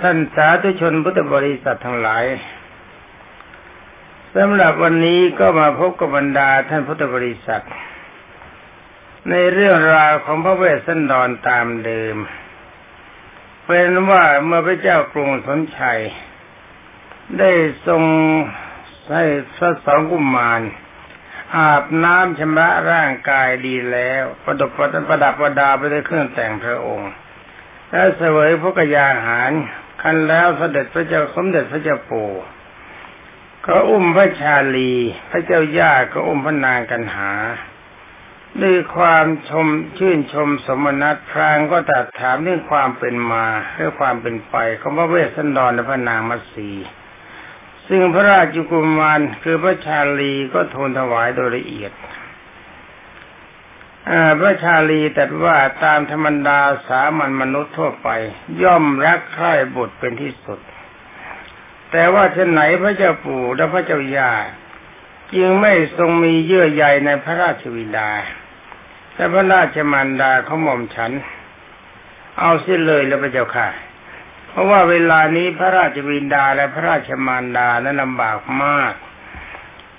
ท่านสาธุชนพุทธบริษัททั้งหลายสำหรับวันนี้ก็มาพบกับบรรดาท่านพุทธบริษัท ในเรื่องราวของพระเวสสันดรตามเดิม เป็นว่าเมื่อพระเจ้ากรุงสนชัย ได้ทรงให้พระสองกุมาร อาบน้ำชำระร่างกายดีแล้ว ประดับประดับประดาไปด้วยเครื่องแต่งพระองค์ และเสวยพระกยาหารคันแล้วเสด็จพระเจ้าสมเด็จพระเจ้าปู่ก็อุ้มพระชาลี พระเจ้าย่าก็อุ้มพระนางกันหา ด้วยความชมชื่นชมสมนัตพรางก็ตัดถามเรื่องความเป็นมาเรื่องความเป็นไปของพระเวสสันดรและพระนางมัสีซึ่งพระราชกุมารคือพระชาลีก็ทูลถวายโดยละเอียด พระชาลีแต่ว่าตามธรรมดาสามัญมนุษย์ทั่วไป ย่อมรักใคร่บุตรเป็นที่สุด แต่ว่าเช่นไหนพระเจ้าปู่และพระเจ้าย่าจึงไม่ทรงมีเยื่อใยในพระราชวิดาแต่พระราชมารดาเขาหม่อมฉัน เอาเสียเลยแล้วพระเจ้าค่ะ เพราะว่าเวลานี้พระราชวินดาและพระราชมารดานั้นลำบากมาก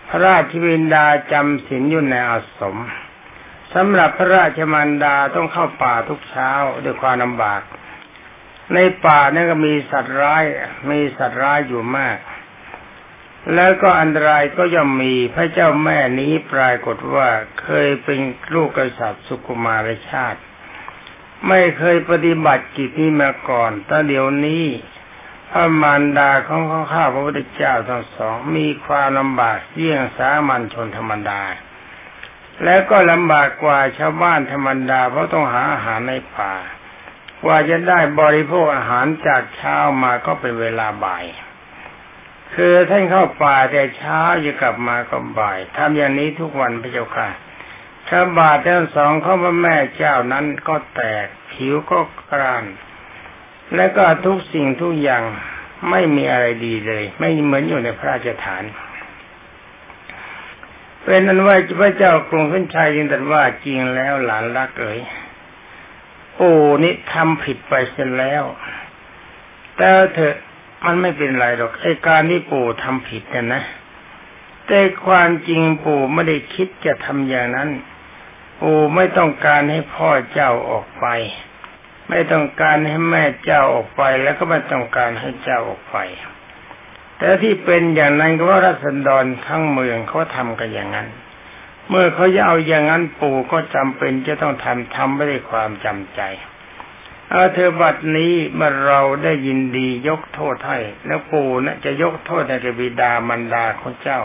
พระราชวินดาจำศีลอยู่ในอาสม สำหรับพระราชมารดาต้องเข้าป่าทุกเช้าด้วยความลำบาก ในป่านี่ก็มีสัตว์ร้าย มีสัตว์ร้ายอยู่มาก แล้วก็อันตรายก็ย่อมมีพระเจ้าแม่นี้ปรากฏว่าเคยเป็นลูกกษัตริย์สุกุมารชาติ ไม่เคยปฏิบัติกิจนี้มาก่อนแต่เดี๋ยวนี้พระมารดาของข้าพระพุทธเจ้าทั้งสองมีความลำบากเยี่ยงสามัญชนธรรมดา แล้วก็ลำบากกว่าชาวบ้านธรรมดาเพราะต้องหาอาหารในป่า กว่าจะได้บริโภคอาหารจากเช้ามาก็เป็นเวลาบ่าย คือท่านเข้าป่าแต่เช้าจะกลับมาก็บ่ายทำอย่างนี้ทุกวันพระเจ้าค่ะถ้าบาททั้งสองของพระแม่เจ้านั้นก็แตกผิวก็กราน และก็ทุกสิ่งทุกอย่างไม่มีอะไรดีเลย ไม่เหมือนอยู่ในพระราชฐาน เป็นนั้นว่าพระเจ้ากรุงพินชัยยินแต่ว่าจริงแล้วหลานรักเอ๋ยโอ้นี่ทำผิดไปเสียแล้ว แต่เถอะมันไม่เป็นไรหรอกไอ้การที่ปู่ทำผิดเนี่ยนะ แต่ความจริงปู่ไม่ได้คิดจะทำอย่างนั้น ปู่ไม่ต้องการให้พ่อเจ้าออกไป ไม่ต้องการให้แม่เจ้าออกไป แล้วก็ไม่ต้องการให้เจ้าออกไป แต่ที่เป็นอย่างนั้นก็ว่ารัศดรทั้งเมืองเขาทำกันอย่างนั้น เมื่อเขาจะเอาอย่างนั้นปู่ก็จำเป็นจะต้องทำทำไม่ได้ความจำใจเอาเธอบัดนี้เมื่อเราได้ยินดียกโทษให้แล้วปู่นะจะยกโทษในกบิดามันดาของเจ้า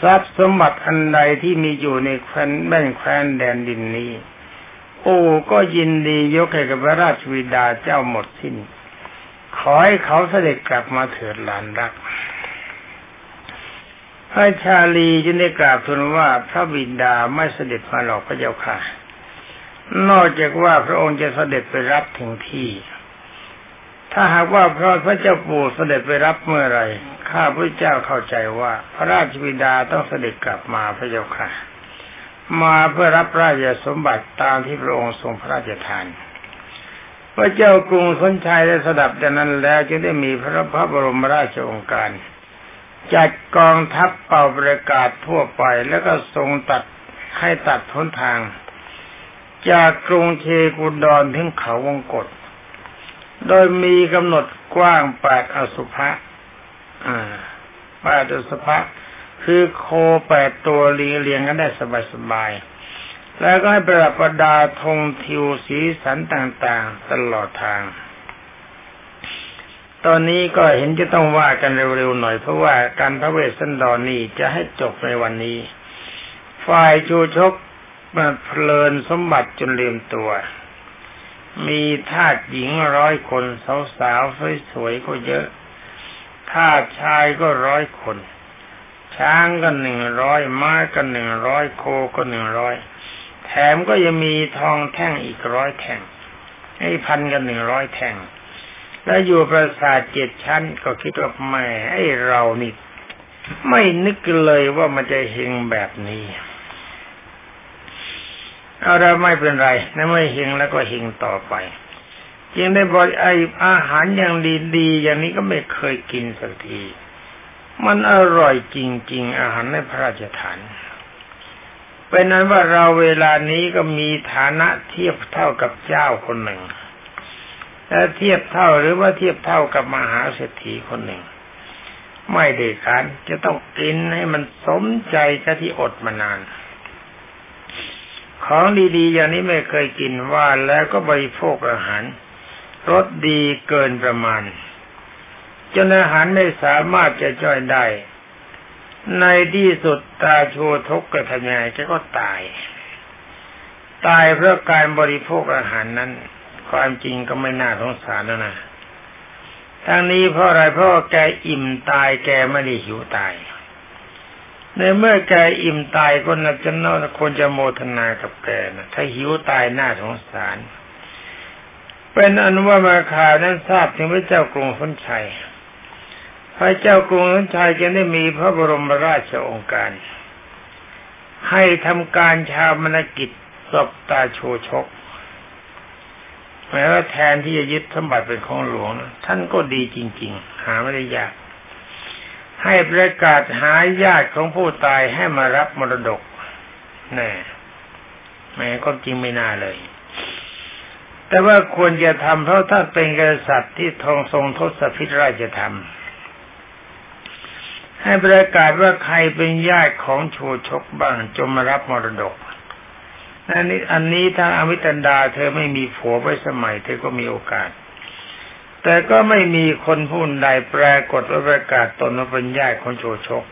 ทรัพย์สมบัติอันใดที่มีอยู่ในแคว้นแม่นแคว้นแดนดินนี้โอ้ก็ยินดียกให้กับพระราชวิดาเจ้าหมดสิ้น ขอให้เขาเสด็จกลับมาเถิดหลานรักพระชาลีจึงได้กราบทูลว่าพระบิดาไม่เสด็จมาหรอกพระเจ้าค่ะ นอกจากว่าพระองค์จะเสด็จไปรับถึงที่ ถ้าหากว่าพระพระเจ้าปู่เสด็จไปรับเมื่อไรข้าพระเจ้าเข้าใจว่า พระราชบิดาต้องเสด็จกลับมาพระเจ้าค่ะ มาเพื่อรับราชสมบัติตามที่พระองค์ทรงพระราชทาน พระเจ้ากรุงสนชัยได้สดับจากนั้นแล้วจึงได้มีพระพระบรมราชองการ จัดกองทัพเป่าประกาศทั่วไปแล้วก็ทรงตัดให้ตัดพ้นทาง จากกรุงเชกุดอนถึงเขาวงกฏโดยมีกำหนดกว้างแปดอสุภะแปดอสุภะคือโคแปดตัวเรียงเรียงกันได้สบายๆ แล้วก็ให้ประดับประดาธงทิวสีสันต่างๆ ตลอดทาง ตอนนี้ก็เห็นจะต้องว่ากันเร็วๆหน่อยเพราะว่าการพระเวสสันดรนนี่จะให้จบในวันนี้ ฝ่ายชูชกมาเพลินสมบัติจนลืมตัว มีทาสหญิงร้อยคนสาวๆสวยๆก็เยอะทาสชายก็ร้อยคน ช้างก็หนึ่งร้อยม้าก็หนึ่งร้อยโคก็หนึ่งร้อย แถมก็ยังมีทองแท่งอีกร้อยแท่งให้พันกันหนึ่งร้อยแท่ง แล้วอยู่ปราสาทเจ็ดชั้น ก็คิดว่าแม่ไอ้เรานี่ ไม่นึกเลยว่ามันจะเฮงแบบนี้เอาเราไม่เป็นไรนะไม่เฮงแล้วก็เฮงต่อไปยังได้บอกไออาหารอย่างดีๆอย่างนี้ก็ไม่เคยกินสักที มันอร่อยจริง ๆ อาหารในพระราชทาน เป็นนั้นว่าเราเวลานี้ก็มีฐานะเทียบเท่ากับเจ้าคนหนึ่งและเทียบเท่าหรือว่าเทียบเท่ากับมหาเศรษฐีคนหนึ่ง ไม่ได้การจะต้องกินให้มันสมใจกับที่อดมานาน ของดีๆอย่างนี้ไม่เคยกินว่าแล้วก็บริโภคอาหารรสดีเกินประมาณจนอาหารไม่สามารถจะจ่อยได้ ในที่สุดตาโชทกกระทำยังไงก็ตาย ตายเพราะการบริโภคอาหารนั้น ความจริงก็ไม่น่าสงสารแล้วนะทั้งนี้เพราะอะไรเพราะแกอิ่มตายแกไม่ได้หิวตาย ในเมื่อแกอิ่มตายก็น่าจะน่าควรจะโมทนากับแกนะถ้าหิวตายน่าสงสาร เป็นอนุว่ามาข่านั้นทราบถึงพระเจ้ากรุงสนชัย พระเจ้ากรุงสนชัยจะได้มีพระบรมราชองค์การ ให้ทำการชาวมนกิจศพตาโชชกแม้ว่าแทนที่จะยึดสมบัติเป็นของหลวง ท่านก็ดีจริง ๆ หาไม่ได้ยาก ให้ประกาศหาญาติของผู้ตายให้มารับมรดกแน่แม้ก็จริงไม่น่าเลย แต่ว่าควรจะทำเพราะถ้าเป็นกษัตริย์ที่ทองทรงทศพิธราชธรรม ให้ประกาศว่าใครเป็นญาติของโชชกบ้างจงมารับมรดกอันนี้อันนี้ถ้าอมิตันดา เธอไม่มีผัวไว้สมัย เธอก็มีโอกาส แต่ก็ไม่มีคนผู้ใดปรากฏว่าประกาศตนว่าเป็นญาติของโชชก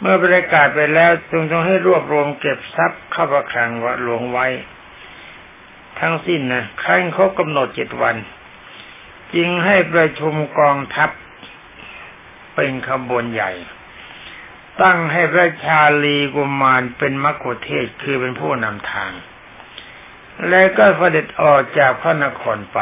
เมื่อประกาศไปแล้วจึงต้องให้รวบรวมเก็บทรัพย์เข้าประคลังวัดหลวงไว้ ทั้งสิ้นนะครั้งครบกำหนดเจ็ดวัน จึงให้ประชุมกองทัพ เป็นขบวนใหญ่ ตั้งให้พระชาลีกุมารเป็นมกุเทศคือเป็นผู้นำทาง และก็เสด็จออกจากพระนครไป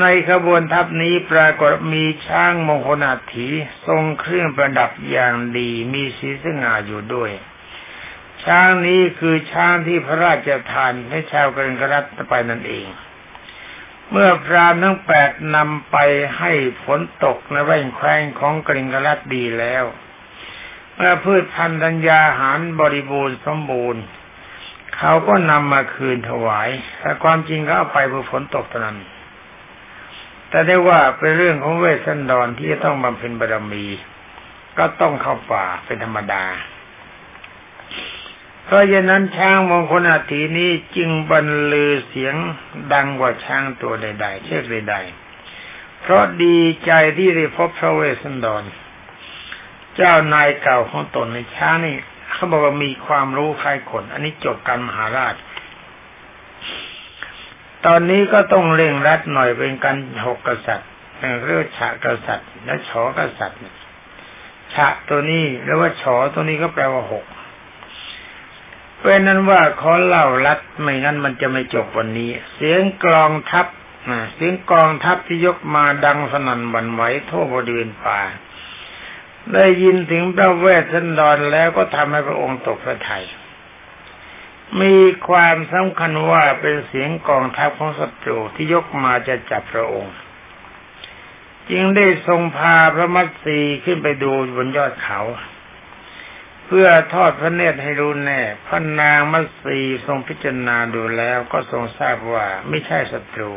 ในขบวนทัพนี้ปรากฏมีช้างมงคลอาถีทรงเครื่องประดับอย่างดีมีสีสง่าอยู่ด้วยช้างนี้คือช้างที่พระราชทานให้ชาวกริงรัตไปนั่นเอง เมื่อพรามทั้งแปดนำไปให้ฝนตกในแว่นแคว้งของกริงกรัตดีแล้ว เมื่อพืชพันธุ์ธัญญาหารบริบูรณ์สมบูรณ์ เขาก็นำมาคืนถวาย แต่ความจริงเขาเอาไปเพื่อฝนตกเท่านั้น แต่ได้ว่าเป็นเรื่องของเวสันดรที่จะต้องบำเพ็ญบารมี ก็ต้องเข้าป่าเป็นธรรมดา เพราะฉะนั้นช้างมงคลอาทีนี้จึงบรรลือเสียงดังกว่าช้างตัวใด ๆ เชือกใดๆ เพราะดีใจที่ได้พบพระเวสสันดร เจ้านายเก่าของตนในช้างนี่เขาบอกว่ามีความรู้คล้ายคน อันนี้จบการมหาราช ตอนนี้ก็ต้องเร่งรัดหน่อยเป็นการหกกษัตริย์เรียกฉะกษัตริย์ และฉอกษัตริย์ฉะตัวนี้หรือว่าฉอตัวนี้ก็แปลว่าหก เป็นนั้นว่าขอเล่าลัดไม่งั้นมันจะไม่จบวันนี้ เสียงกลองทัพเสียงกลองทัพที่ยกมาดังสนั่นบันไหวทั่วบริเวณป่า ได้ยินถึงพระเวสสันดรแล้วก็ทำให้พระองค์ตกพระทัยมีความสำคัญว่าเป็นเสียงกองทัพของศัตรูที่ยกมาจะจับพระองค์ จึงได้ทรงพาพระมัตสีขึ้นไปดูบนยอดเขา พื่อทอดพระเนตรให้รู้แน่พระนางมัสีทรงพิจารณาดูแล้วก็ทรงทราบว่าไม่ใช่ศัตรู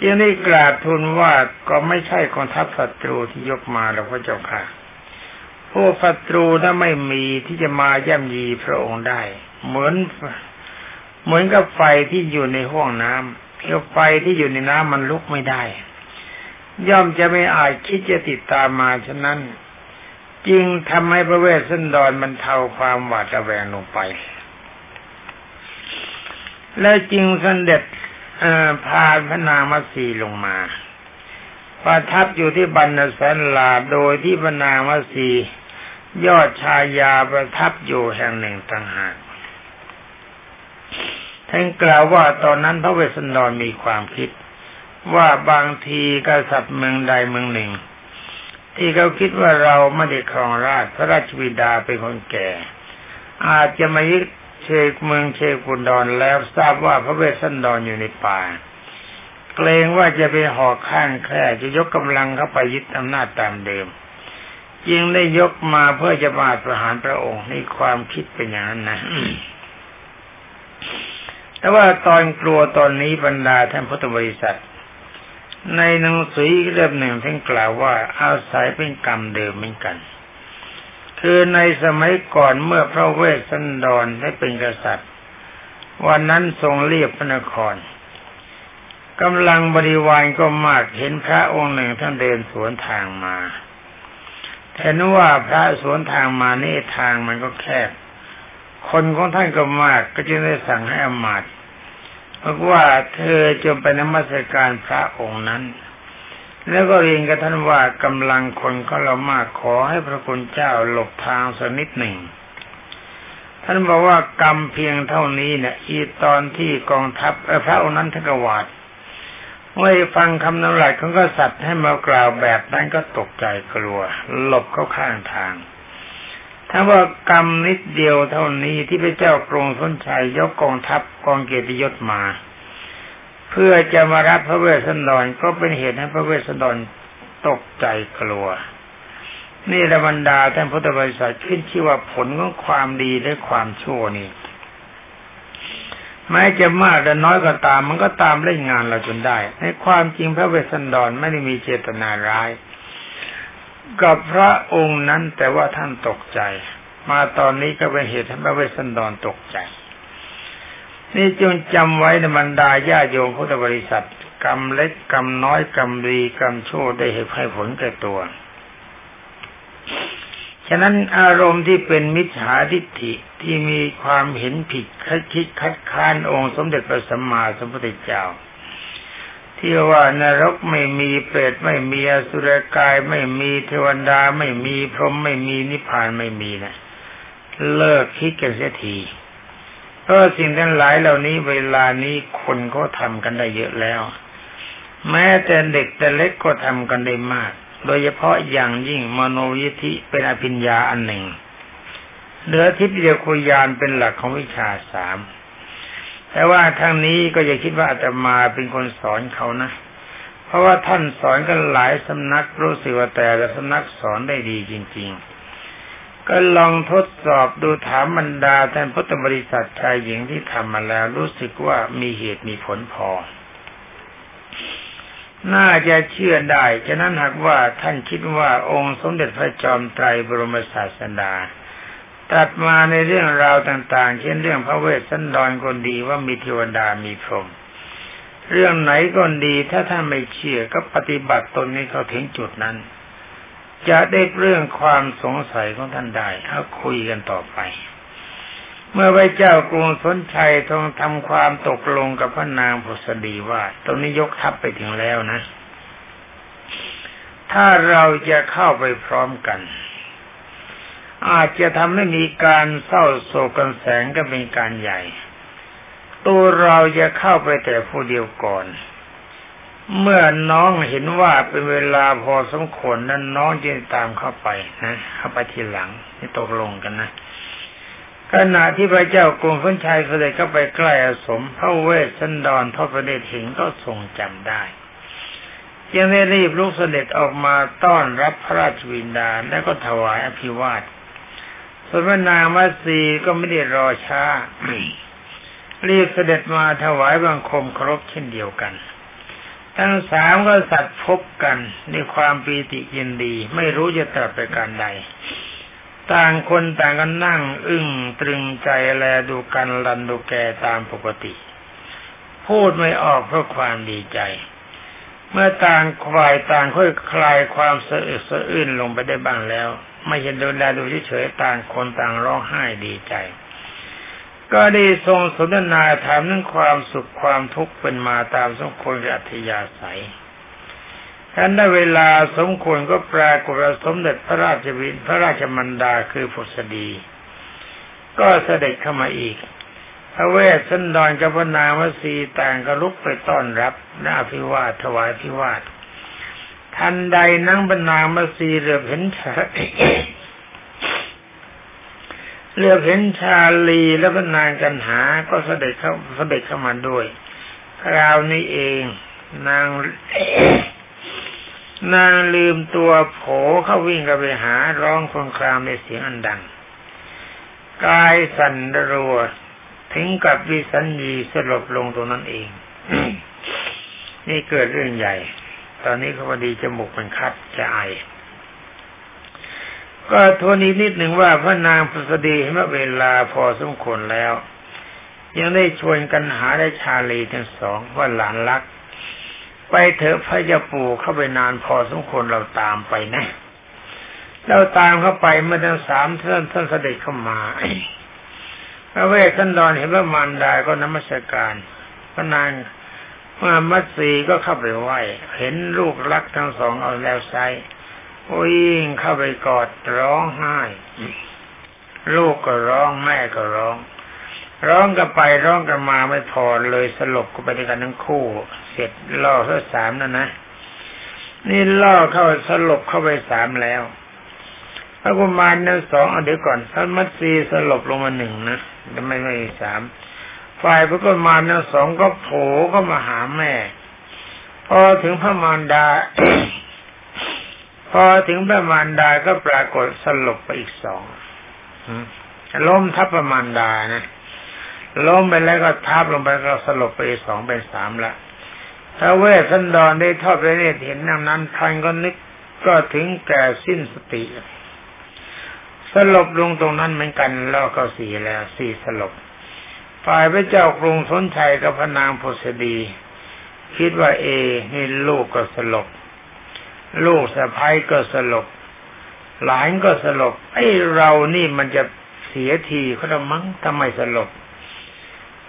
จึงได้กราบทูลว่าก็ไม่ใช่กองทัพศัตรูที่ยกมาแล้วพระเจ้าค่ะพวกศัตรูถ้าไม่มีที่จะมาย่ำยีพระองค์ได้ เหมือน เหมือนกับไฟที่อยู่ในห้วงน้ำเพียวไฟที่อยู่ในน้ำมันลุกไม่ได้ ย่อมจะไม่อาจคิดจะติดตามมาฉะนั้น จึงทำให้พระเวสสันดรมันเทาความหวาดระแวงลงไป และจึงสันเด็จพาพระนางมัสีลงมาประทับอยู่ที่บรรณสันลาโดยที่พระนางมัสียอดชายาประทับอยู่แห่งหนึ่งต่างหากท่านกล่าวว่าตอนนั้นพระเวสสันดรมีความคิด ว่าบางทีกษัตริย์เมืองใดเมืองหนึ่ง ที่เขาคิดว่าเราไม่ได้ครองราชพระราชบิดาเป็นคนแก่ อาจจะมายึดเชกเมืองเชกุนดอนแล้วทราบว่าพระเวสสันดรออยู่ในป่าเกรงว่าจะไปหอกข้างแคร่จะยกกำลังเข้าไปยึดอำนาจตามเดิมจึงได้ยกมาเพื่อจะมาประหารพระองค์ในความคิดเป็นอย่างนั้นนะแต่ว่าตอนกลัวตอนนี้บรรดาท่านพุทธบริษัท ในหนังสือเล่มหนึ่งท่านกล่าวว่าอาศัยเป็นกรรมเดิมเหมือนกัน คือในสมัยก่อนเมื่อพระเวสสันดรได้เป็นกษัตริย์ วันนั้นทรงเรียบพระนครกำลังบริวารก็มากเห็นพระองค์หนึ่งท่านเดินสวนทางมาเห็นว่าพระสวนทางมานี่ทางมันก็แคบ คนของท่านก็มากก็จึงได้สั่งให้อมาต บอกว่าเธอจงไปนมัสการพระองค์นั้น แล้วก็เรียนกับท่านว่ากำลังคนก็เรามากขอให้พระคุณเจ้าหลบทางสักนิดหนึ่ง ท่านบอกว่ากรรมเพียงเท่านี้เนี่ยอีตอนที่กองทัพพระองค์นั้นท่านกวาดเมื่อฟังคำนำหลักของกษัตริย์ให้มากล่าวแบบนั้นก็ตกใจกลัว หลบเข้าข้างทาง ถ้าว่ากรรมนิดเดียวเท่านี้ที่พระเจ้ากรุงสนชัยยกกองทัพกองเกียรติยศมา เพื่อจะมารับพระเวสสันดรก็เป็นเหตุให้พระเวสสันดรตกใจกลัว นี่ระบรรดาท่านพุทธบริษัทขึ้นชื่อว่าผลของความดีและความชั่วนี่แม้จะมากแต่น้อยก็ตาม มันก็ตามเล่นงานเราจนได้ ในความจริงพระเวสสันดรไม่ได้มีเจตนาร้าย กับพระองค์นั้นแต่ว่าท่านตกใจ มาตอนนี้ก็เป็นเหตุให้พระเวสสันดรตกใจ นี่จงจำไว้ในบรรดาญาโยมพุทธบริษัท กรรมเล็กกรรมน้อยกรรมดีกรรมชั่วได้เหตุให้ผลแก่ตัว ฉะนั้นอารมณ์ที่เป็นมิจฉาทิฏฐิที่มีความเห็นผิดคัดคิดคัดค้านองค์สมเด็จพระสัมมาสัมพุทธเจ้า ที่ว่านรกไม่มีเปรตไม่มีอสุรกายไม่มีเทวดาไม่มีพรหมไม่มีนิพพานไม่มีนะเลิกคิดกันเสียทีเพราะสิ่งทั้งหลายเหล่านี้เวลานี้คนเขาทำกันได้เยอะแล้ว แม้แต่เด็กแต่เล็กก็ทำกันได้มาก โดยเฉพาะอย่างยิ่งมโนยิธิเป็นอภิญญาอันหนึ่งเหลือทิพยคุยานเป็นหลักของวิชาสาม แต่ว่าทางนี้ก็อย่าคิดว่าอาตมาเป็นคนสอนเขานะ เพราะว่าท่านสอนกันหลายสำนักรู้สึกว่าแต่ละสำนักสอนได้ดีจริง ๆ ก็ลองทดสอบดูถามบรรดาท่านพุทธบริษัทชายหญิงที่ทำมาแล้ว รู้สึกว่ามีเหตุมีผลพอ น่าจะเชื่อได้ ฉะนั้นหากว่าท่านคิดว่าองค์สมเด็จพระจอมไตรบรมศาสดา ตัดมาในเรื่องราวต่างๆ เช่นเรื่องพระเวสสันดรคนดีว่ามีเทวดามีพรหมเรื่องไหนก็ดีถ้าท่านไม่เชื่อก็ปฏิบัติตนนี้เขาถึงจุดนั้น จะได้เรื่องความสงสัยของท่านได้เอาคุยกันต่อไป เมื่อพระเจ้ากรุงสนชัยทรงทำความตกลงกับพระนางพุษดีว่าตรงนี้ยกทัพไปถึงแล้วนะ ถ้าเราจะเข้าไปพร้อมกัน อาจจะทำให้มีการเศร้าโศกกันแสงก็เป็นการใหญ่ ตัวเราจะเข้าไปแต่ผู้เดียวก่อน เมื่อน้องเห็นว่าเป็นเวลาพอสมควรนั้นน้องจะตามเข้าไปนะเข้าไปทีหลังนี่ตกลงกันนะขณะที่พระเจ้ากรุงพนชัยเสด็จเข้าไปใกล้อสมพระเวสสันดรทอดพระเนตรเห็นก็ทรงจำได้ยังได้รีบลุกเสด็จออกมาต้อนรับพระราชวินดาและก็ถวายอภิวาทส่วน พระนางมัสีก็ไม่ได้รอช้า รีบเสด็จมาถวายบังคมครบเช่นเดียวกัน ทั้งสามก็สัตว์พบกันด้วยความปีติยินดี ไม่รู้จะตรัสไปการใด ต่างคนต่างกันนั่ง อึ้งตรึงใจแลดูกันลันดูแกตามปกติ พูดไม่ออกเพราะความดีใจ เมื่อต่างควายต่างค่อยคลายความสะอึกสะอื้นลงไปได้บ้างแล้ว ไม่เห็นดูแลดูเฉยๆต่างคนต่างร้องไห้ดีใจ ก็ได้ทรงสนทนาถามเรื่องความสุขความทุกข์เป็นมาตามสมควรกับอัธยาศัยท่านได้เวลาสมควรก็ปรากฏสมเด็จพระราชวินพระราชมันดาคือพุทธดี ก็เสด็จเข้ามาอีก พระเวสสันดรกับพระนางวสีต่างก็ลุกไปต้อนรับหน้าพิวาทถวายพิวาท ทันใดนั่งบรรนางมาสีเรือเห็นเฉเลือกเห็นชาลีและพนางกันหา ก็เสด็จเข้าเสด็จเข้ามาด้วยคราวนี้เอง นาง นางลืมตัวโผเข้าวิ่งกันไปหาร้องคงครามในเสียงอันดังกายสั่นรัวถึงกับวิสัญญีสลบลงตรงนั้นเอง นี่เกิดเรื่องใหญ่ อนนี้เขาพอดีจมูกมันคัดจะไอ ก็โทนอีกนิดหนึ่งว่าพระนางพุษดีเมื่อเวลาพอสมควรแล้ว ยังได้ชวนกันหาได้ชาลีทั้งสองว่าหลานรัก ไปเถอะพระยาปู่เข้าไปนานพอสมควรเราตามไปนะเราตามเข้าไปเมื่อทั้งสามท่านท่านเสด็จเข้ามาพระเวสสันดรเห็นว่ามารดาก็นมัสการพระนาง มามัตสีก็เข้าไปไหวเห็นลูกรักทั้งสองเอาแล้วไซโอ้ยเข้าไปกอดร้องไห้ ลูกก็ร้องแม่ก็ร้อง ร้องกันไปร้องกันมาไม่พอเลยสลบก็ไปด้วยกันทั้งคู่ เสร็จล่อเท่าสามนั่นนะ นี่ล่อเข้าสลบเข้าไปสามแล้วพระกุมารนั้นสองเอาเดี๋ยวก่อนท่านมัตสีสลบลงมาหนึ่งนะแต่ไม่ไม่สาม ฝ่ายพระกุมารทั้งสองก็โผล่ก็มาหาแม่ พอถึงพระมารดา พอถึงพระมารดาก็ปรากฏสลบไปอีกสองล้มทับพระมารดานะล้มไปแล้วก็ทับลงไปก็สลบไปสองเป็นสามละถ้าเวสสันดรได้ทอดไปเนี่ยเห็นนั้นนั้นท่านก็นึกก็ถึงแก่สิ้นสติ สลบลงตรงนั้นเหมือนกันแล้วก็สี่แล้วสี่สลบ ฝ่ายพระเจ้ากรุงสนชัยกับพนางโพสดี คิดว่าเอนี่ลูกก็สลบ ลูกสะพ้ายก็สลบ หลานก็สลบไอ้เรานี่มันจะเสียทีเขาละมั้งทำไมสลบ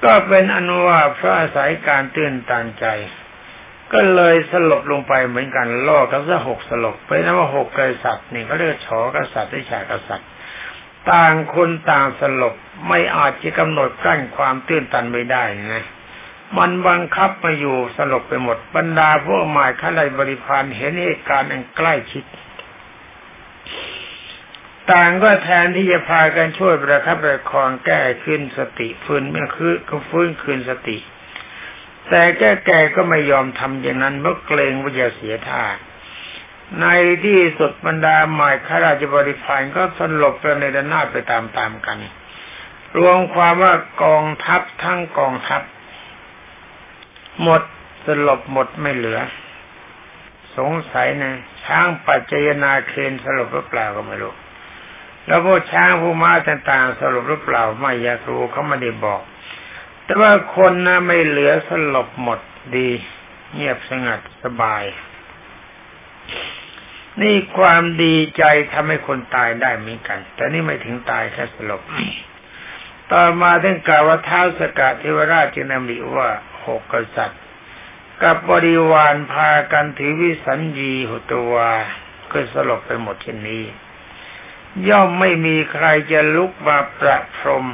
ก็เป็นอนุว่าพระอาศัยการตื่นตานใจ ก็เลยสลบลงไปเหมือนกันล่อกันซะหกสลบไปนะว่าหกกษัตริย์นี่เขาเรียกฉอกษัตริย์ได้ฉากษัตริย์ ต่างคนต่างสลบไม่อาจจะกำหนดกั้นความตื้นตันไม่ได้นะมันบังคับมาอยู่สลบไปหมด บรรดาพวกหมายข้าราชบริพารเห็นเหตุการณ์อันใกล้ชิด ต่างก็แทนที่จะพากันช่วยประคับประคองแก้ขึ้นสติฟื้นไม่คือก็ฟื้นคืนสติ แต่แก้แก่ก็ไม่ยอมทำอย่างนั้นเพราะเกรงว่าจะเสียท่า ในที่สุดบรรดาหมายข้าราชบริพารก็สลบไปในระนาดไปตามๆกัน รวมความว่ากองทัพทั้งกองทัพ หมดสลบหมดไม่เหลือ สงสัยนะช้างปัจเจยนาเคนสลบหรือเปล่าก็ไม่รู้แล้วพวกช้างผู้ม้าต่างๆสลบหรือเปล่าไม่อยากรู้เขาไม่ได้บอก แต่ว่าคนนะไม่เหลือสลบหมดดี เงียบสงัดสบาย นี่ความดีใจทำให้คนตายได้เหมือนกัน แต่นี่ไม่ถึงตายแค่สลบ ต่อมาถึงกล่าวว่าท้าวสกัดเทวราชจึงนำริว่าหกกษัตริย์ กับบริวารพากันถือวิสัญญีหุตวาก็สลบไปหมดเช่นนี้ ย่อมไม่มีใครจะลุกมาประพรม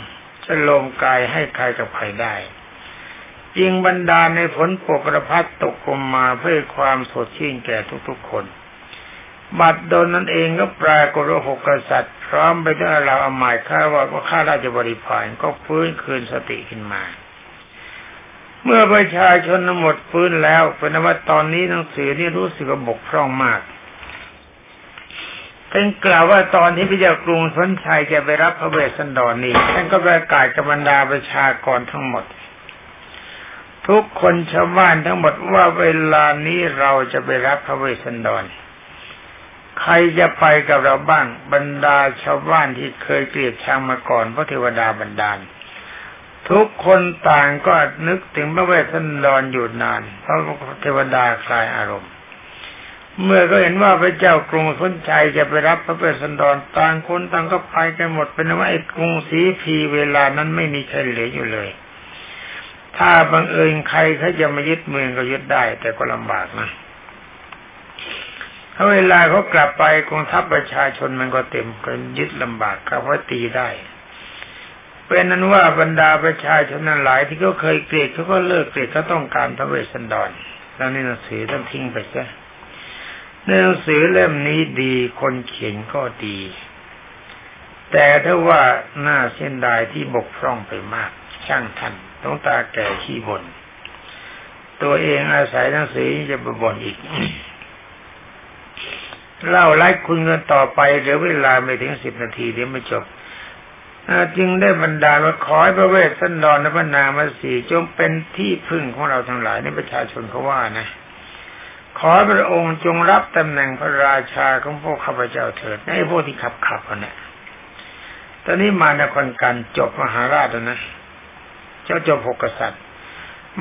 จะลมกายให้ใครกับใครได้จิงบรรดาในฝนปกระพัดตกลงมาเพื่อความสดชื่นแก่ทุกๆคน บัดโดนนั่นเองก็ปรากฏว่าหกกษัตริย์ พร้อมไปด้วยเราอมายข้าว่าก็ข้าราชบริพารก็ฟื้นคืนสติขึ้นมา เมื่อประชาชนหมดฟื้นแล้วเป็นว่าตอนนี้หนังสือนี่รู้สึกบกพร่องมากเป็นกล่าวว่าตอนที่พระเจ้ากรุงสนชัยจะไปรับพระเวสสันดรนี้ท่านก็ประกาศกับบรรดาประชากรทั้งหมด ทุกคนชาวบ้านทั้งหมดว่าเวลานี้เราจะไปรับพระเวสสันดร ใครจะไปกับเราบ้างบรรดาชาวบ้านที่เคยเกลียดชังมาก่อนพระเทวดาบันดาล ทุกคนต่างก็นึกถึงพระเวสสันดรอยู่นานเพราะเทวดาคลายอารมณ์ เมื่อก็เห็นว่าพระเจ้ากรุงสนชัยจะไปรับพระเวสสันดรต่างคนต่างก็ไปกันหมดเป็นว่าไอ้กรุงศรีพีเวลานั้นไม่มีใครเหลืออยู่เลย ถ้าบังเอิญใครเขาจะมายึดเมืองก็ยึดได้ แต่ก็ลำบากนะ ถ้าเวลาเขากลับไปกองทัพประชาชนมันก็เต็มกันยึดลำบากเขาว่าตีได้ เป็นนั้นว่าบรรดาประชาชนนั้นหลายที่เขาเคยเกลียดเขาก็เลิกเกลียดเขาต้องการพระเวสสันดรแล้วนี่หนังสือต้องทิ้งไปซะหนังสือเล่มนี้ดีคนเขียนก็ดี แต่ถ้าว่าหน้าเส้นดายที่บกพร่องไปมาก ช่างทันต้องตาแก่ขี้บน่นตัวเองอาศัยหนังสือจะบ่นอีก เล่าไล่คุณกันต่อไปเหลือเวลาไม่ถึงสิบนาทีเดี๋ยวไม่จบจึงได้บรรดาว่าขอให้พระเวสสันดรและพระนามาสีจงเป็นที่พึ่งของเราทั้งหลายในประชาชนเขาว่านะ ขอพระองค์จงรับตำแหน่งพระราชาของพวกข้าพเจ้าเถิดในพวกที่ขับขับกันเนี่ยตอนนี้มานครกันจบมหาราชแล้วนะ เจ้าจบหกกษัตริย์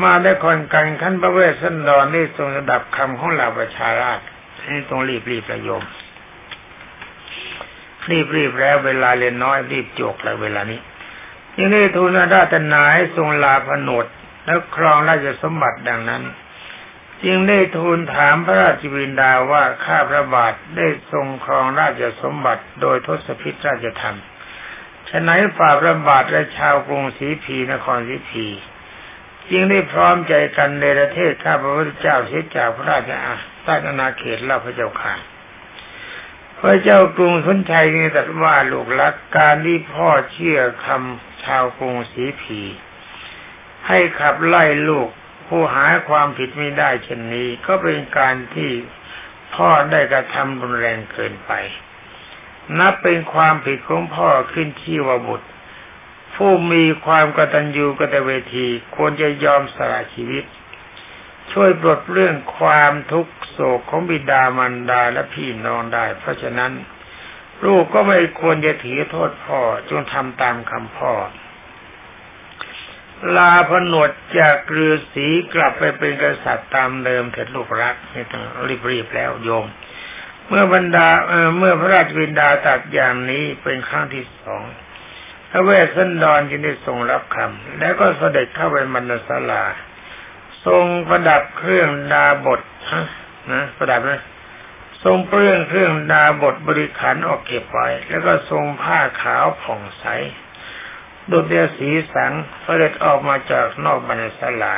มาได้คนกันขั้นพระเวสสันดรได้ทรงระดับคำของเหล่าประชาราช นี่ต้องรีบรีบประโยม รีบรีบแล้วเวลาเรียนน้อยรีบจกแล้วเวลานี้ยังได้ทูลราชนาให้ทรงลาพนดแล้วครองราชสมบัติดังนั้น จึงได้ทูลถามพระราชบิดาว่าข้าพระบาทได้ทรงครองราชสมบัติ โดยทศพิธราชธรรมฉะนั้นฝ่าพระบาทและชาวกรุงศรีพีนครศรีพี จึงได้พร้อมใจกันในประเทศข้าพระพุทธเจ้าเสียจากพระราชอาณาเขตเล่าพระเจ้าค่ะพระเจ้ากรุงสนชัยนี่ตรัสว่าลูกรักการที่พ่อเชื่อคำชาวกรุงศรีผี ให้ขับไล่ลูกผู้หาความผิดไม่ได้เช่นนี้ ก็เป็นการที่พ่อได้กระทำรุนแรงเกินไป นับเป็นความผิดของพ่อขึ้นที่ว่าบุตร ผู้มีความกตัญญูกตเวทีควรจะยอมสละชีวิต ช่วยปลดเรื่องความทุกโศกของบิดามารดาและพี่น้องได้ เพราะฉะนั้น ลูกก็ไม่ควรจะถือโทษพ่อจงทำตามคำพ่อ ลาพนวดจากฤาษีกลับไปเป็นกษัตริย์ตามเดิมเถิดลูกรักไม่ต้องรีบๆแล้วโยม เมื่อบรรดาเเมื่อพระราชบิดาตัดอย่างนี้เป็นครั้งที่สอง ระเวสสันดรจึงได้ทรงรับคำแล้วก็เสด็จเข้าไปมรรสลา ทรงประดับเครื่องดาบทนะประดับนะทรงเปลื้องเครื่องดาบทบริขารออกเก็บไว้ แล้วก็ทรงผ้าขาวผ่องใสดุจเดียสีสังเสด็จออกมาจากนอกบรรณศาลา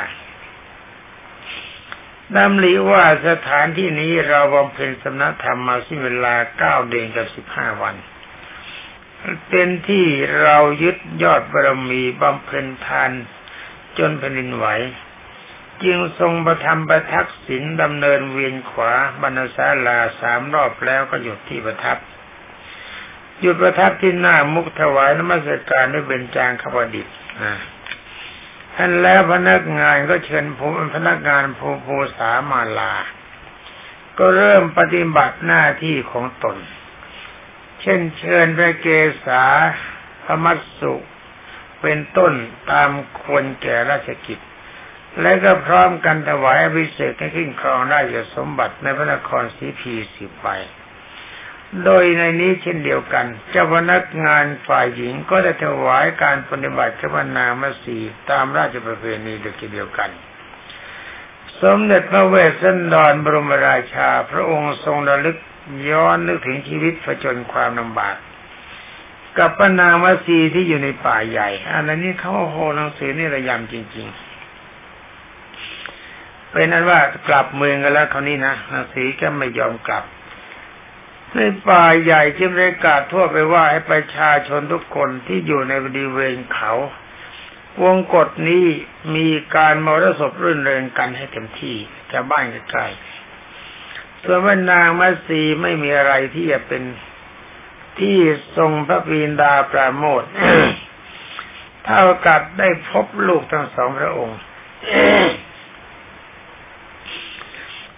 ดำริว่าสถานที่นี้เราบำเพ็ญสมณธรรมมาสิ้นเวลาเก้าเดือนกับสิบห้าวัน เป็นที่เรายึดยอดบารมีบำเพ็ญทาน จนแผ่นดินไหว จึงทรงประทับประทักษิณดำเนินเวียนขวาบรรณศาลาสามรอบแล้วก็หยุดที่ประทับ หยุดประทับที่หน้ามุกถวายนมัสการด้วยเบญจางขบดิษฐ์ท่านแล้วพนักงานก็เชิญผมพนักงานภูภูสามาลา ก็เริ่มปฏิบัติหน้าที่ของตน เช่นเชิญพระเกศาพมัสสุ เป็นต้นตามควรแก่ราชกิจ และก็พร้อมกันถวายอภิเษกให้ขึ้นครองราชสมบัติในพระนครสีพีสิบไปโดยในนี้เช่นเดียวกัน เจ้าพนักงานฝ่ายหญิงก็ได้ถวายการปฏิบัติขบนามสีตามราชประเพณีเดียวกัน สมเด็จพระเวสสันดรบรมราชาพระองค์ทรงระลึก ย้อนนึกถึงชีวิตผจญความลำบาก กับปนามสีที่อยู่ในป่าใหญ่ อันนี้เขาโหหนังสือนี่ระยำจริง ๆ เป็นนั้นว่ากลับเมืองกันแล้วคราวนี้นะหนังสีก็ไม่ยอมกลับในป่าใหญ่ที่บริกาศทั่วไปว่าให้ประชาชนทุกคนที่อยู่ในบริเวณเขา วงกฎนี้มีการมรสพรื่นเริงกันให้เต็มที่จะบ้านใกล้ ส่วนว่านางมัสีไม่มีอะไรที่จะเป็นที่ทรงพระปีนดาปราโมทเท่ากับได้พบลูกทั้งสองพระองค์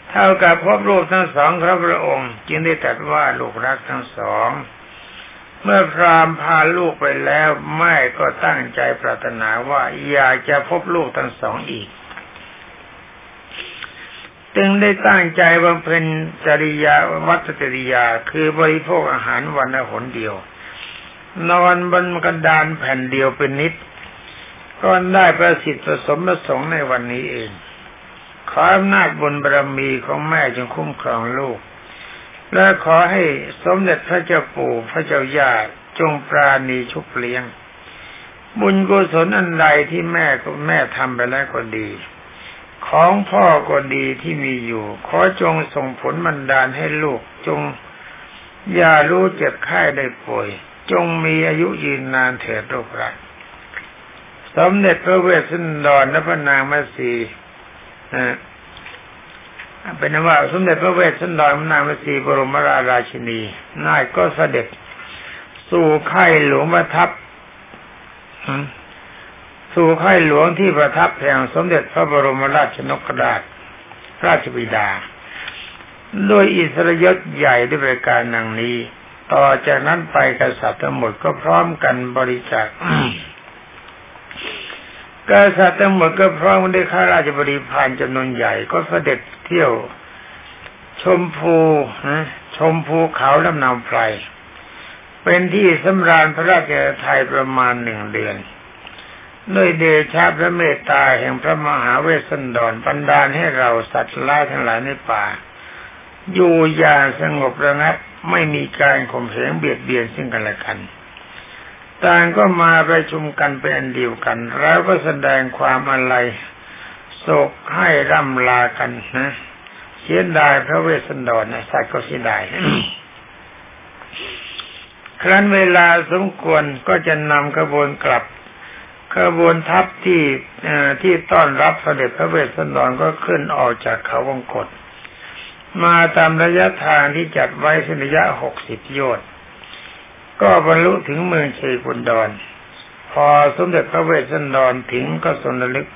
เท่ากับพบรูปทั้งสองพระพระองค์ จึงได้ตรัสว่าลูกรักทั้งสอง เมื่อพรามพาลูกไปแล้วแม่ก็ตั้งใจปรารถนาว่าอยากจะพบลูกทั้งสองอีก จึงได้ตั้งใจบำเพ็ญจริยาวัตจริยาคือบริโภคอาหารวันละหนเดียว นอนบนกระดานแผ่นเดียวเป็นนิด ก็ได้ประสิทธิ์ผสมประสงค์ในวันนี้เอง ขออำนาจบุญบารมีของแม่จงคุ้มครองลูก และขอให้สมเด็จพระเจ้าปู่พระเจ้าย่าจงปราณีชุบเลี้ยง บุญกุศลอันใดที่แม่ก็แม่ทำไปแล้วก็ดี ของพ่อก็ดีที่มีอยู่ ขอจงส่งผลบันดาลให้ลูกจงอย่ารู้เจ็บไข้ได้ป่วย จงมีอายุยืนนานเถิดลูกรักสมเด็จพระเวสสันดรและพระนางมัสีเป็นว่าสมเด็จพระเวสสันดรพระนางมัสีบรมราราชินีนายก็เสด็จสู่ค่ายหลวงประทับ สู่ค่ายหลวงที่ประทับแห่งสมเด็จพระบรมราชนกราชราชบิดาโดยอิสรยศใหญ่ด้วยประการดังนี้ ต่อจากนั้นไปกษัตริย์ทั้งหมดก็พร้อมกันบริจาคกษัตริย์ทั้งหมดก็พร้อมด้วยข้าราชบริพารจำนวนใหญ่ก็เสด็จเที่ยว ชมพูนะชมภูเขาลำนำไพรเป็นที่สำราญพระราชไทยประมาณหนึ่งเดือน ด้วยเดชะพระเมตตาแห่งพระมหาเวสสันดรบันดาลให้เราสัตว์ร้ายทั้งหลายในป่า อยู่อย่างสงบระงับไม่มีการข่มเหงเบียดเบียนซึ่งกันและกัน ต่างก็มาประชุมกันเป็นอันเดียวกัน แล้วก็แสดงความอะไรโศกให้ร่ำลากันนะเสียดายพระเวสสันดรนะสัตว์ก็เสียดายครั้นเวลาสมควรก็จะนำกระบวนกลับ ขบวนทัพที่ที่ต้อนรับเสด็จพระเวสสันดรก็ขึ้นออกจากเขาวงกฏมาตามระยะทางที่จัดไว้เป็นระยะหกสิบโยชน์ก็บรรลุถึงเมืองเชกุนดอน พอสมเด็จพระเวสสันดรถึงก็สนลึก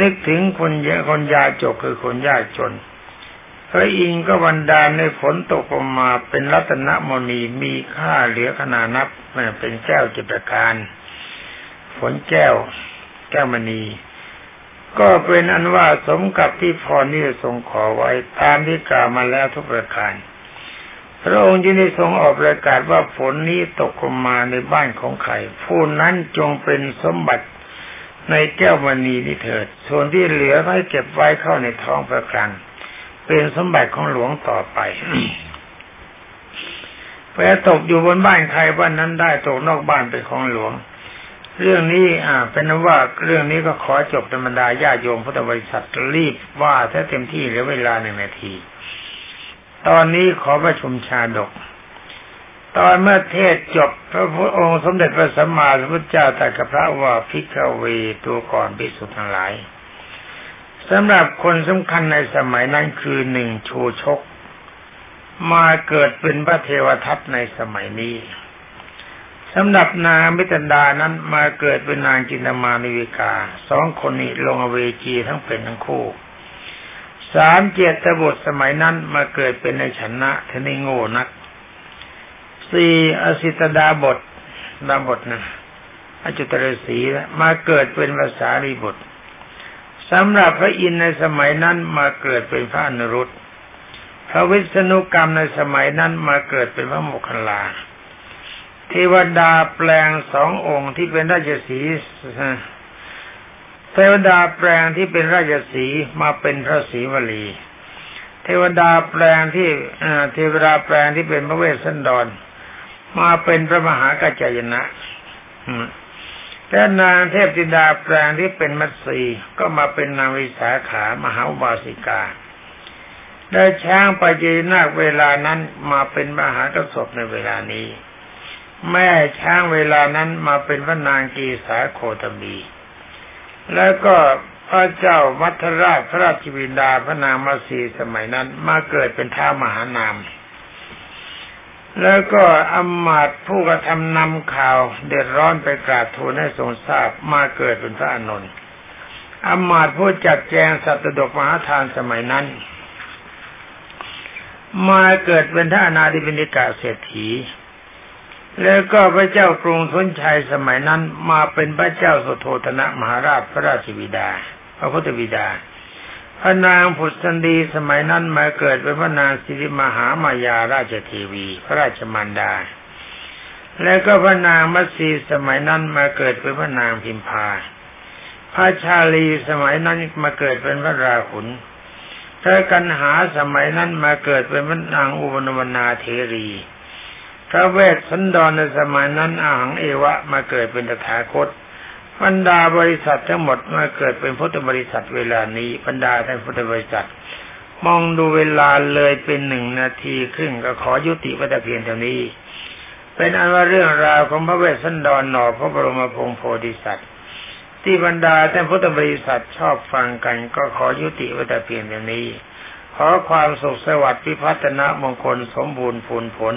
นึกถึงคนเยคนยาจกคือคนยากจนพระอินก็บันดาในฝนตกลงมาเป็นรัตนมณีมีค่าเหลือขนานับเป็นแก้วจิตรการ ฝนแก้ว แก้วมณี ก็เป็นอันว่าสมกับที่พรนี่ทรงขอไว้ตามที่กล่าวมาแล้วทุกประการพระองค์จึงได้ทรงออกประกาศว่าฝนนี้ตกลงมาในบ้านของใครผู้นั้นจงเป็นสมบัติในแก้วมณีนี้เถิด ส่วนที่เหลือให้เก็บไว้เข้าในท้องพระคลัง เป็นสมบัติของหลวงต่อไปแปรตกอยู่บนบ้านใครบ้านนั้นได้ตกนอกบ้านเป็นของหลวง เรื่องนี้อ่าเป็นว่าเรื่องนี้ก็ขอจบธรรมดาญาโยมพุทธบริษัทรีบว่าถ้าเต็มที่เหลือเวลาหนึ่งนาที ตอนนี้ขอประชุมชาดก ตอนเมื่อเทศจบพระพุทธองค์สมเด็จพระสัมมาสัมพุทธเจ้าตรัสกับพระว่าพิกเวตัวก่อนพิสุทธิ์ทั้งหลายสำหรับคนสำคัญในสมัยนั้นคือหนึ่งชูชก มาเกิดเป็นพระเทวทัตในสมัยนี้ สำหรับนางมิตรดานั้นมาเกิดเป็นนางจินตมานิวิกาสองคนนี้ลงอเวจีทั้งเป็นทั้งคู่สามเจตบทสมัยนั้นมาเกิดเป็นในชนะทนิโง่นักสี่อสิตดาบทดาบทนะอจุตรศีมาเกิดเป็นภาษารีบทสำหรับพระอินในสมัยนั้นมาเกิดเป็นพระอนุรุตพระวิษณุกรรมในสมัยนั้นมาเกิดเป็นพระโมคคัลลา เทวดาแปลงสององค์ที่เป็นราชสีเทวดาแปลงที่เป็นราชสีมาเป็นพระศรีวลีเทวดาแปลงที่เทวดาแปลงที่เป็นพระเวสสันดร มาเป็นพระมหากัจจยนะและนางเทพธิดาแปลงที่เป็นมัตสีก็มาเป็นนางวิสาขามหาบาสิกาได้ช้างปเจนาคเวลานั้นมาเป็นมหากระสบในเวลานี้ แม่ช้างเวลานั้นมาเป็นพระนางกีสาโคตมี แล้วก็พระเจ้ามัทราชพระราชวินดาพระนางมาสีสมัยนั้น มาเกิดเป็นท้ามหานาม แล้วก็อมาตผู้กระทำนำข่าวเดือดร้อนไปกราบทูลให้ทรงทราบมาเกิดเป็นพระอานนท์อมาตผู้จัดแจงสัตดกมหาทานสมัยนั้น มาเกิดเป็นท่านาธิบินิกาเศรษฐี แล้วก็พระเจ้ากรุงทนชัยสมัยนั้น มาเป็นพระเจ้าสุโธธนะมหาราชพระราชบิดา พระพุทธบิดา พระนางผุดสันดีสมัยนั้นมาเกิดเป็นพระนางสิริมหามายาราชเทวี พระราชมารดา แล้วก็พระนางมัตสีสมัยนั้นมาเกิดเป็นพระนางพิมพา พระชาลีสมัยนั้นมาเกิดเป็นพระราหุลพระกันหาสมัยนั้นมาเกิดเป็นพระนางอุบลวนาเทรี พระเวทสันดรในสมัยนั้นอาหังเอวะมาเกิดเป็นตถาคตบรรดาบริษัททั้งหมดมาเกิดเป็นพุทธบริษัทเวลานี้บรรดาท่านพุทธบริษัท มองดูเวลาเลยเป็นหนึ่งนาทีครึ่งก็ขอยุติวัตเพียงเท่านี้ เป็นอันว่าเรื่องราวของพระเวทสันดรหนอพระบรมพงโพธิสัตว์ ที่บรรดาท่านพุทธบริษัทชอบฟังกันก็ขอยุติวัตเพียงเท่านี้ ขอความสุขสวัสดิ์พิพัฒนามงคลสมบูรณ์ผลผล